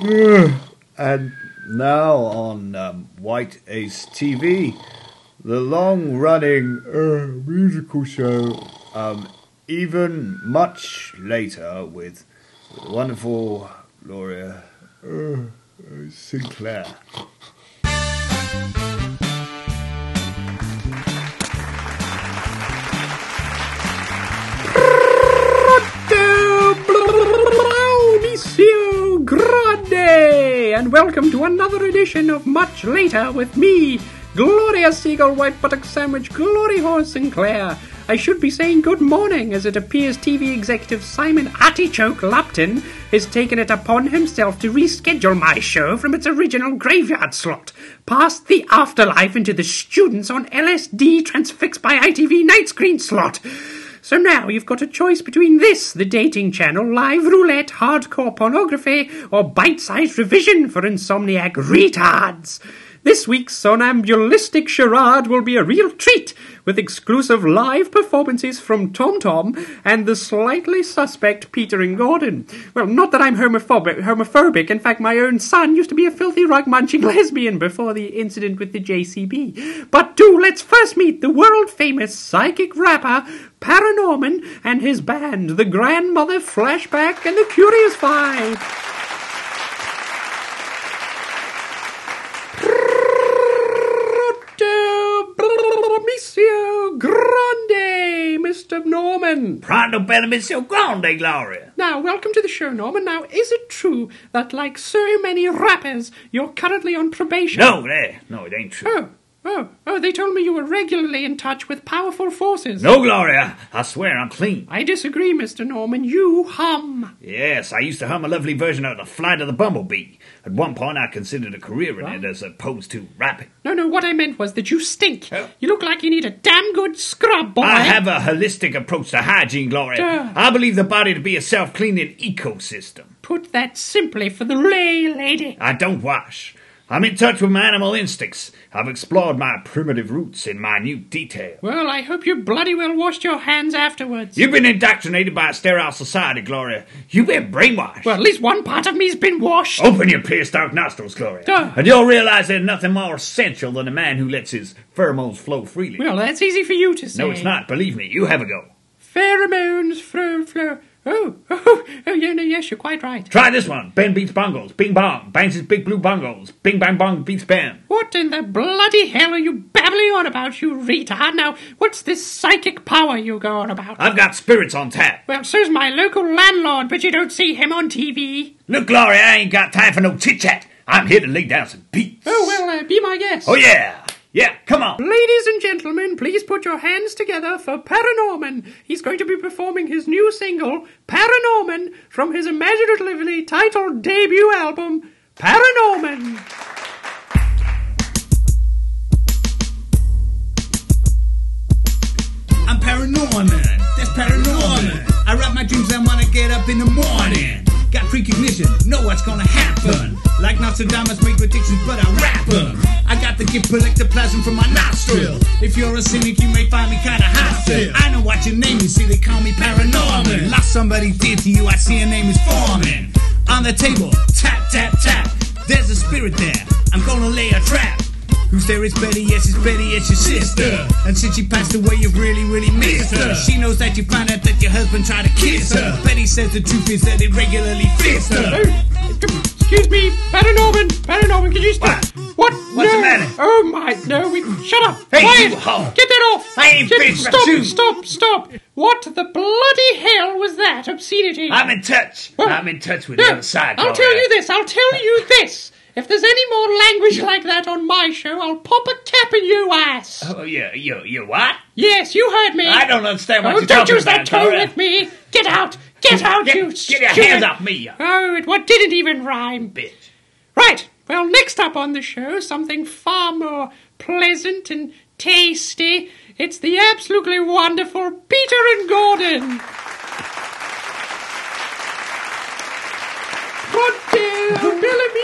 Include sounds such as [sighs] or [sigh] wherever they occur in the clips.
[sighs] And now on um, White Ace TV, the long running uh, musical show, um, even much later with wonderful Gloria uh, Sinclair. [laughs] Grande, and welcome to another edition of Much Later with me, Gloria Seagull White Buttock Sandwich, Glory Horse Sinclair. I should be saying good morning, as it appears TV executive Simon Artichoke Lapton has taken it upon himself to reschedule my show from its original graveyard slot, past the afterlife into the students on LSD transfixed by ITV night screen slot. So now you've got a choice between this, the dating channel, live roulette, hardcore pornography, or bite-sized revision for insomniac retards. This week's somnambulistic charade will be a real treat, with exclusive live performances from Tom Tom and the slightly suspect Peter and Gordon. Well, not that I'm homophobic, homophobic. In fact, my own son used to be a filthy rug-munching [laughs] lesbian before the incident with the JCB. But do let's first meet the world-famous psychic rapper Para Norman and his band, the Grandmother Flashback and the Curious Five. Monsieur Grande, Mr. Norman. Pronto per Monsieur Grande Gloria. Now, welcome to the show, Norman. Now, is it true that, like so many rappers, you're currently on probation? No, there. No, it ain't true. Oh, oh, oh, they told me you were regularly in touch with powerful forces. No, Gloria. I swear I'm clean. I disagree, Mr. Norman. You hum. Yes, I used to hum a lovely version of The Flight of the Bumblebee. At one point, I considered a career in it as opposed to rapping. No, no, what I meant was that you stink. Oh. You look like you need a damn good scrub, boy. I have a holistic approach to hygiene, Gloria. I believe the body to be a self-cleaning ecosystem. Put that simply for the lay lady. I don't wash. I'm in touch with my animal instincts. I've explored my primitive roots in minute detail. Well, I hope you bloody well washed your hands afterwards. You've been indoctrinated by a sterile society, Gloria. You've been brainwashed. Well, at least one part of me's been washed. Open your pierced out nostrils, Gloria, and you'll realize there's nothing more essential than a man who lets his pheromones flow freely. Well, that's easy for you to say. no, it's not. Believe me. You have a go. Pheromones, flow, flo. Oh, oh, oh, yeah, no, yes, you're quite right. Try this one. Ben beats bongos. Bing bong. Bangs his big blue bongos. Bing bang bong beats Ben. What in the bloody hell are you babbling on about, you retard? Now, what's this psychic power you go on about? I've got spirits on tap. well, so's my local landlord, but you don't see him on TV. Look, Gloria, I ain't got time for no chit chat. I'm here to lay down some beats. Oh, well, uh, be my guest. Oh, yeah. Yeah, come on. Ladies and gentlemen, please put your hands together for Para Norman. He's going to be performing his new single, Para Norman, from his imaginatively titled debut album, Para Norman. I'm paranormal, that's paranormal. I write my dreams, I wanna get up in the morning. Got precognition, know what's gonna happen. Like Nostradamus, make predictions, but I rap 'em. I got the gift, ectoplasm from my nostril. If you're a cynic, you may find me kinda hostile. I know what your name is, see they call me paranormal. Lost somebody dear to you, I see your name is forming. On the table, tap, tap, tap. There's a spirit there, I'm gonna lay a trap. Who's there is Betty, yes, it's Betty, it's your sister. And since she passed away, you've really, really missed her. She knows that you found out that your husband tried to kiss her. Betty says the truth is that it regularly fits her. Excuse me, Para Norman, Paranorman, can you stop? What? What's no. the matter? Oh my, no, we, shut up. Hey, Quiet. you. Get that off. I ain't Get- finished Stop, stop, stop. What the bloody hell was that obscenity? I'm in touch. What? I'm in touch with No, the other side, I'll tell you this, I'll tell you this. If there's any more language like that on my show, I'll pop a cap in your ass. Oh, you, you, you what? Yes, you heard me. I don't understand what Oh, you're don't talking use that tone with me. Get out. Get out, Get, you get your stupid- hands off me, you Oh, it what didn't even rhyme. bitch. Right. Well, next up on the show, something far more pleasant and tasty. It's the absolutely wonderful Peter and Gordon.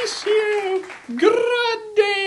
Belle monsieur, grande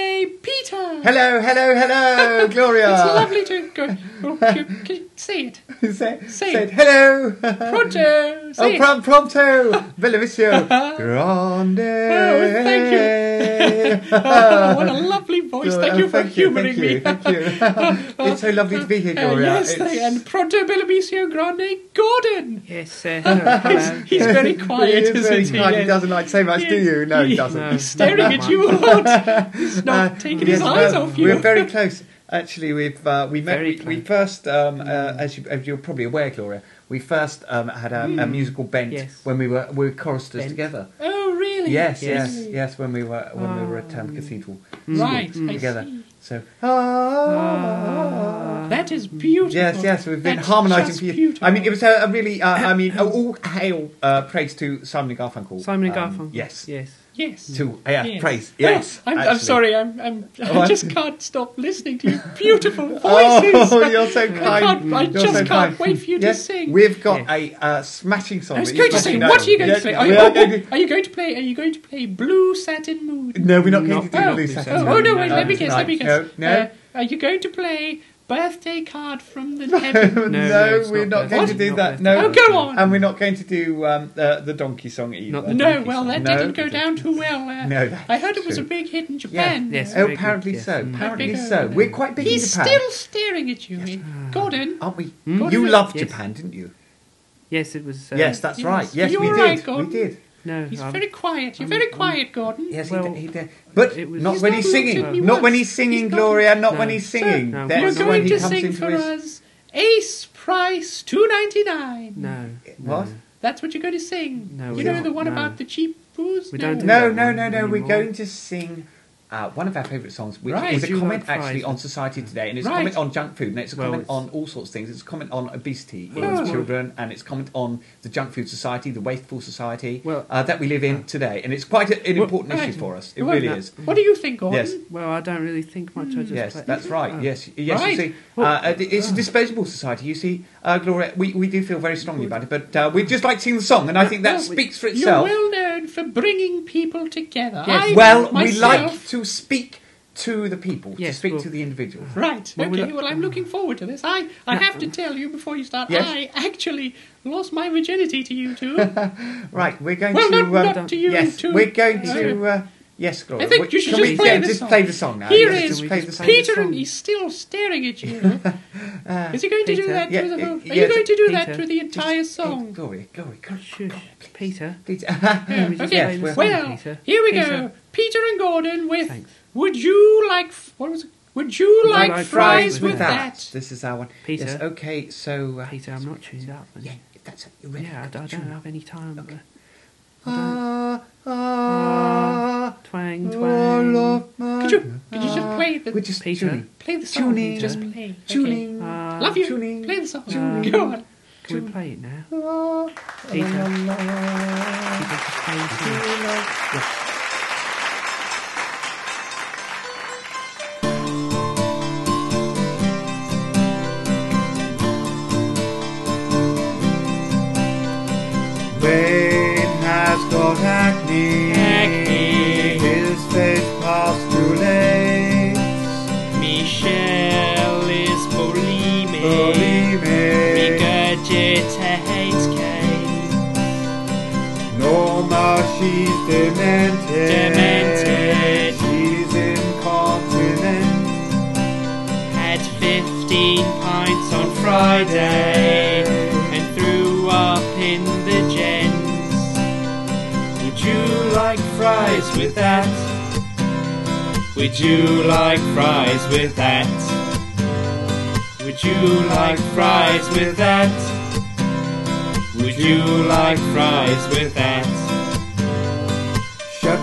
Peter. Hello, hello, hello, [laughs] Gloria. It's lovely to go. Oh, you- can you say it. say, Say say it. it. Hello. Pronto. [laughs] Say oh, it. prom- prompto. [laughs] Bellissimo. Grande. Oh, thank you. oh, what a lovely voice. Thank Oh, you for thank you, humouring thank you, me. Thank you. it's so lovely to be here, Uh, Gloria. yes, It's- thank- and Pronto Bellamisio Grande Gordon. Yes, uh, hello. He's very quiet, he is very isn't he? quiet. He Yes. doesn't like to say much, do you? No, he doesn't. No. He's staring at you a lot. He's not Uh, taking yes, his eyes well, off you. We're very close. Actually, we've uh, we met. Very We, we first, um, uh, as, you, as you're probably aware, Gloria, we first um, had a, a musical bent Yes. when we were we were choristers Bent. together. oh, really? Yes, Yes. yes, yes. When we were when we were at um, Cathedral Right. I together. see. So ah, That is beautiful. yes, yes, we've been That's harmonising just for you. beautiful. I mean, it was a, a really. Uh, I mean, [coughs] all hail uh, praise to Simon and Garfunkel. Simon and Um, Garfunkel. Yes. Yes. Yes. To yeah, Yes. praise. Oh, Yes. I'm, I'm sorry. I'm, I'm, I just can't stop listening to your [laughs] beautiful voices. Oh, [laughs] you're so kind. I, I just so can't kind. wait for you Yes, to sing. We've got Yeah. a uh, smashing song. I was going to say, what are you going Yes, to play? Are you, are oh, going to- are you going to play? Are you going to play Blue Satin Moon? No, we're not going Not to do oh, Blue Satin oh, oh, no! Wait, let me guess. Let me guess. No, no. Uh, are you going to play Birthday Card from the [laughs] Heaven? No, no, no, we're not not going to do Not that. No, Oh, go on. And we're not going to do um, the, the donkey song either. Not the no, well, song. that No, didn't go down too well. Uh, No, that's I heard it was a big hit in Yeah. Japan. Yes. Oh, very good, apparently yes. so. Mm. Apparently so. over We're quite big He's in Japan, still staring at you, Gordon. aren't we? Mm. You Yes. loved Yes. Japan, didn't you? Yes, it was. Uh, yes, that's yes. right. Yes, You're we did. Gordon. We did. No, He's um, very quiet. You're um, very um, quiet, Gordon. Yes, Well, he, did, he. But it was- not when he's singing. any Not when he's singing, He's Gloria. Not No. when he's singing. No. Then You're when going he to comes sing for his- us Ace Price two ninety nine. No. What? no. That's what you're going to sing. No, you we know don't. the one No. about the cheap booze. We don't do No, that no, no, no. We're going to sing uh, one of our favourite songs, which Right. is a comment actually on society today, and it's a comment on junk food, and it's a Well, comment it's- on all sorts of things. It's a comment on obesity in Oh. children, and it's a comment on the junk food society, the wasteful society Well- uh, that we live in today, and it's quite a, an Well, important right. issue for us. It Well, really no. is. What do you think, Gordon? Yes. Well, I don't really think much. I just Yes, play- that's right. Oh. Yes, yes. Right. You see, uh, it's a disposable society. You see, uh, Gloria, we, we do feel very strongly about it, but uh, we'd just like to sing the song, and I think that speaks for itself. Well known for bringing people together. Yes. I, well, we like to speak to the people, to speak well- to the individuals. Right. Well, we okay. lo- Well, I'm looking forward to this. I, I No. have to tell you before you start. Yes. I actually lost my virginity to you two. [laughs] Right, we're going well, to. not, um, not to you yes, two. we're going Uh, to. Uh, yes, Gloria. I think we- you should can just we, play yeah, the just song. play the song now. Here yes, is play the Peter song. Peter, song. and he's still staring at you. [laughs] is he going to do that Yeah, through the yeah, whole? Are yeah, you going to do Peter. that through the entire Hey, song? Gloria, Gloria, Gloria. Shush, Peter. [laughs] Please. Yeah, [laughs] okay. play the song, well, Peter? here we Peter. go. Peter and Gordon with Thanks. "Would you like what was it? Would you like, like fries, fries with with that? This is our one. Peter. Yes, okay, so. Uh, Peter, I'm not tuned up. yeah, that's it, you're ready. Yeah, I, I don't have any time. but- Ah, ah, Twang, oh, twang. love my- Could you could you just play the We're just Peter. tuning. play the song? tuning. Just play. Okay. Tuning. Uh, Love you. Tuning. Play the song. Tuning. Go on. Can we play it now? Ah, Peter. Peter, just play it now. Wayne she's demented. Demented. She's incontinent. Had 15 pints on Friday and threw up in the gents. Would you like fries with that? Would you like fries with that? Would you like fries with that? Would you like fries with that?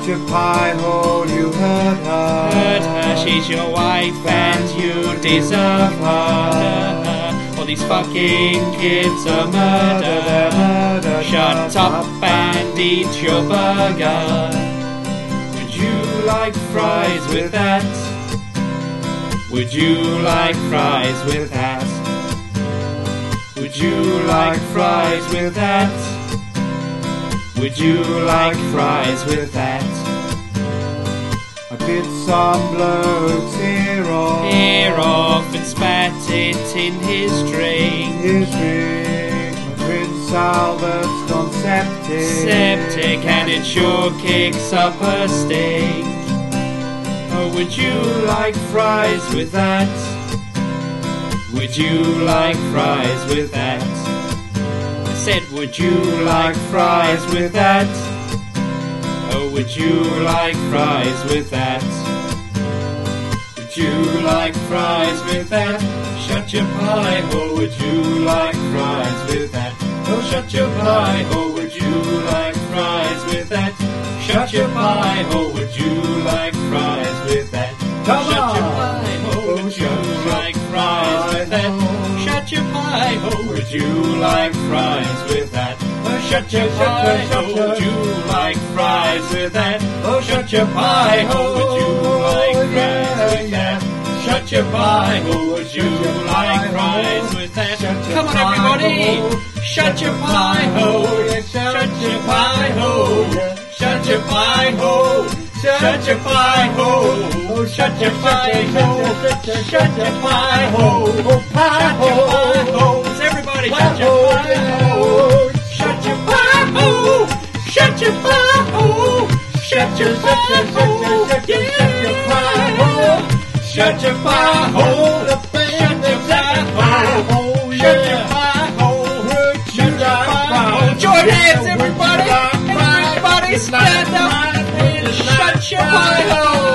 Your pie hole, you heard her. Heard her, she's your wife and you deserve her. All these fucking kids are murder. Murder, Shut up and eat your burger. Would you like fries with that? Would you like fries with that? Would you like fries with that? Would you like fries with that? I spit some blokes ear off. Ear off and spat it in his drink. His drink, Prince Albert's gone septic. Septic and it sure kicks up a stink. Oh, would you like fries with that? Would you like fries with that? I said, would you like fries with that? Would you like fries with that? Would you like fries with that? Shut your pie hole, would you like fries with that? Oh, shut your pie hole, would you like fries with that? Shut your pie hole, would you like fries with that? Come Shut on. your pie hole, would you like fries with that? Shut your pie hole, would you like fries with that? Oh, shut your pie hole, would you like fries with that? Oh, shut your pie hole, would you like fries with that? Shut your pie hole, would you like fries with that? Come on, everybody! Shut your pie hole! Shut your pie hole! Shut your pie hole! Shut your pie hole! Shut your pie hole! Shut your pie hole! Shut your pie holes! Everybody, Shut your pie hole! Shut your pie hole! Shut your pie hole! Shut your pie hole! Shut your pie hole! Shut your pie hole! Join hands, everybody! Everybody stand up shut your pie hole!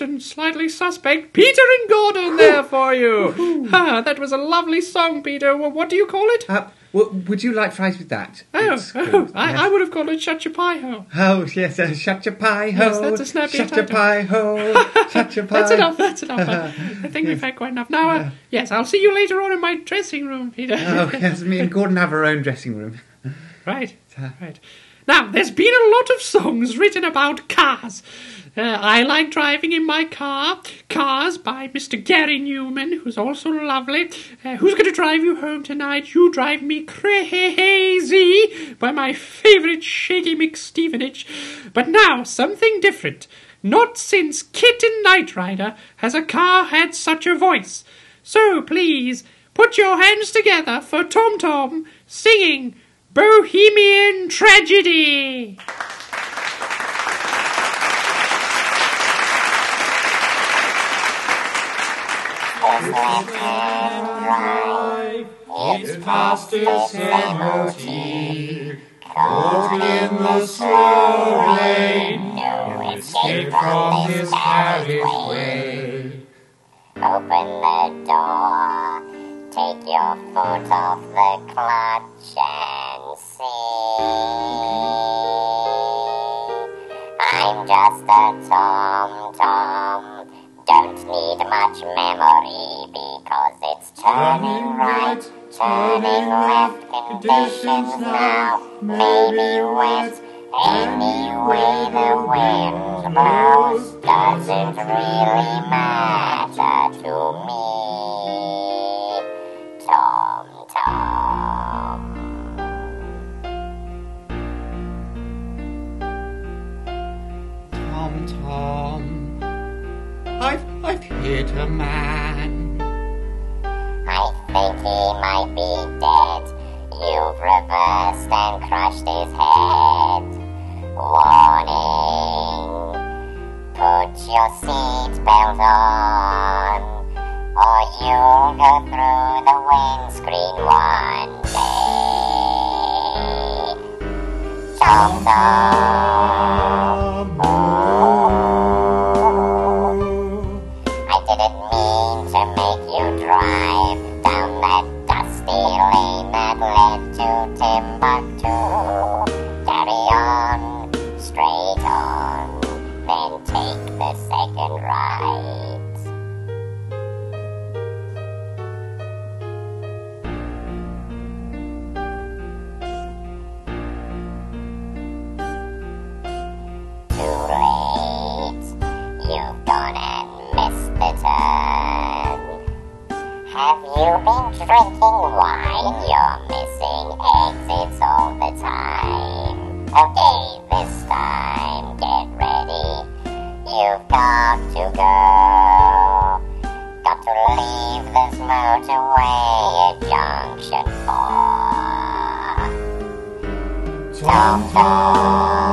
And slightly suspect Peter and Gordon there for you. Ah, that was a lovely song, Peter. Well, what do you call it? Uh, w- would you like fries with that? Oh, oh I, yes. I would have called it Shut Your Pie Hole. Oh, yes, uh, shut your pie hole. Yes, that's a snappy Shut your title. pie hole. [laughs] shut your pie That's enough, that's enough. I I think we've had quite enough. Now, uh, yes, I'll see you later on in my dressing room, Peter. Oh, yes, me and Gordon have our own dressing room. [laughs] Right, right. Now, there's been a lot of songs written about cars. Uh, I like driving in my car. Cars by Mr. Gary Numan, who's also lovely. Uh, who's going to drive you home tonight? You drive me crazy by my favourite Shaky McStevenage. But now, something different. Not since KITT in Knight Rider has a car had such a voice. So please, put your hands together for Tom Tom singing Bohemian Tragedy. It's past its MOT, caught in the slow lane. escape from this carriageway. Open the door, take your foot off the clutch and see. I'm just a tom tom, don't need much memory because it's turning right, turning left, conditions now, maybe wet. Any way the wind blows doesn't really matter to me. Mean to make you drive Junction 4. Junction 4.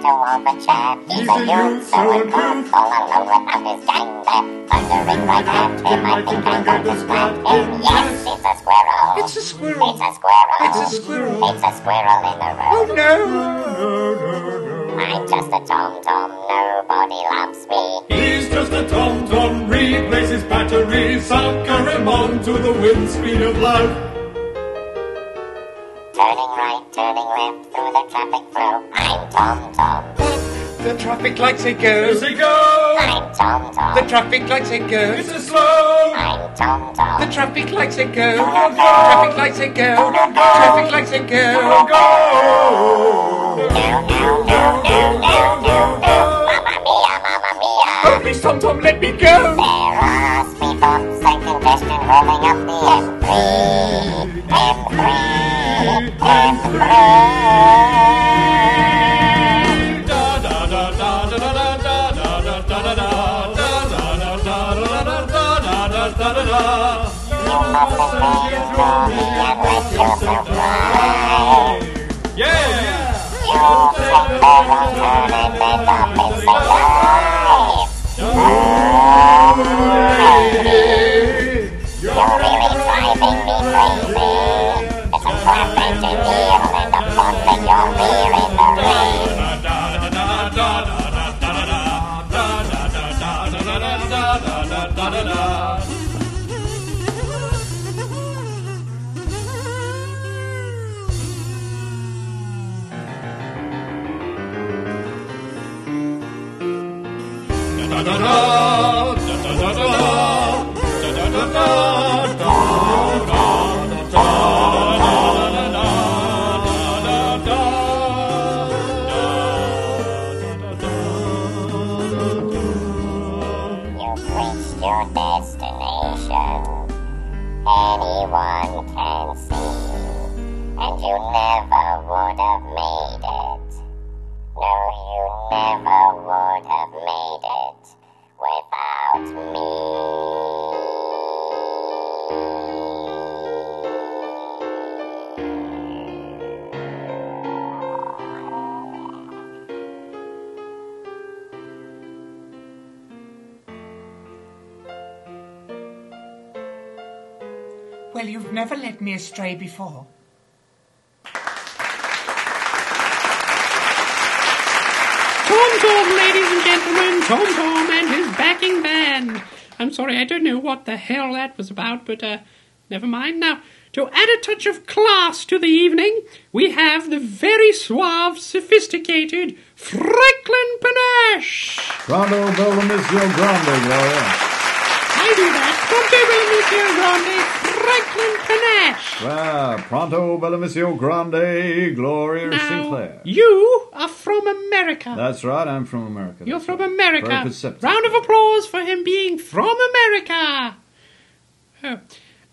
Silhouette of a chap. He's a youth so uncouth, all alone without his gang there. Thundering right at him, I think I'm going to spot him. Yes, it's a squirrel. It's a squirrel. It's a squirrel. It's a squirrel. It's a squirrel in the road. Oh no! I'm just a tom-tom, nobody loves me. He's just a tom-tom, replaces batteries, sucker him onto the windscreen of life. Turning right, turning left through the traffic flow. I'm tom-tom. The traffic lights say Here go. they go! I'm tom-tom. The traffic lights say go. It's a slow! I'm tom-tom. The traffic lights say go. Traffic lights say go. Traffic lights say go. Go! No, no, no, no, no, no, no. Mamma mia, mamma mia. Oh, please, Tom Tom, let me go. There are speed bumps and congestion rolling up the M3. M3. M3. Da da da da da da da da da da da da da da da da da da Amen. one and see. And you never would have never led me astray before. Tom Tom, ladies and gentlemen, Tom Tom and his backing band. I'm sorry, I don't know what the hell that was about, but uh, never mind. Now, to add a touch of class to the evening, we have the very suave, sophisticated Franklin Panache. Pronto, bello, Monsieur Grande, Gloria. I do that. Pronto, Monsieur Grande, Franklin Panache. Ah, pronto, bello, Monsieur Grande, Gloria Now, Sinclair. you are from America. That's right, I'm from America. You're from right. America. Round of applause for him being from America. Oh.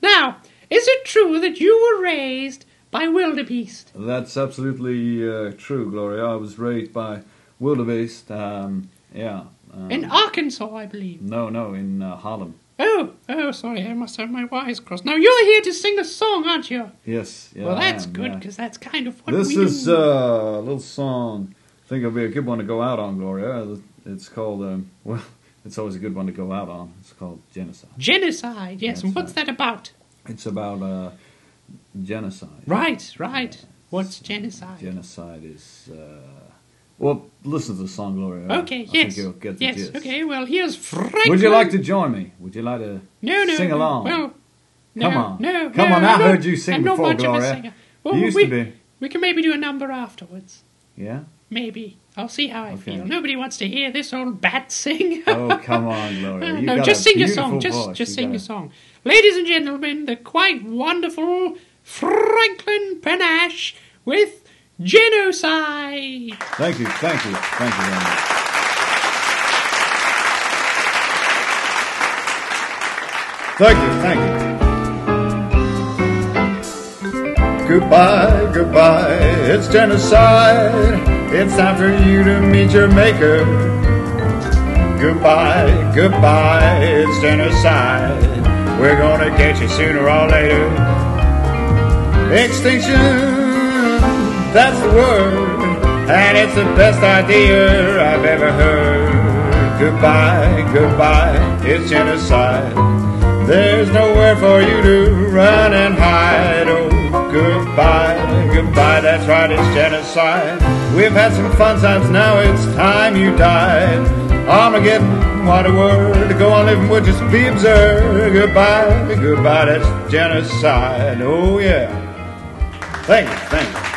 Now, is it true that you were raised by wildebeest? That's absolutely uh, true, Gloria. I was raised by wildebeest. Um, yeah. Um, In Arkansas, I believe. no, no, in uh, Harlem. Oh, oh, sorry, I must have my wires crossed. Now, you're here to sing a song, aren't you? Yes. Yeah, well, that's am, good, yeah. because that's kind of what This we is do. uh, a little song. I think it'll be a good one to go out on, Gloria. It's called, um, [laughs] well, it's always a good one to go out on. It's called Genocide. Genocide, yes. And what's that about? It's about uh, genocide. Right, right. What's genocide? Genocide is. Uh, well, listen to the song, Gloria. Okay, I yes. think you'll get the yes, gist. okay, well, here's Franklin. Would you like to join me? Would you like to No, no. sing no. along? Well, no, Come on. no, Come no, on, not- heard you sing before, Gloria. I'm not before, much of a Gloria. singer. You used we, to be. We can maybe do a number afterwards. Yeah? Maybe. I'll see how I Okay. feel. Nobody wants to hear this old bat sing. Oh, come on, Gloria. [laughs] You no, got just sing your song. Just, just You sing your song. Ladies and gentlemen, the quite wonderful Franklin Panache with Genocide. Thank you, thank you, thank you very much. Thank you, thank you. Goodbye, goodbye, it's genocide. It's time for you to meet your maker. Goodbye, goodbye, it's genocide. We're gonna get you sooner or later. Extinction, that's the word, and it's the best idea I've ever heard. Goodbye, goodbye, it's genocide. There's nowhere for you to run and hide. Oh, goodbye, goodbye, that's right, it's genocide. We've had some fun times, now it's time you died. Armageddon, what a word to go on living would just be absurd. Goodbye, goodbye, that's genocide. Oh, yeah. Thank you, thank you.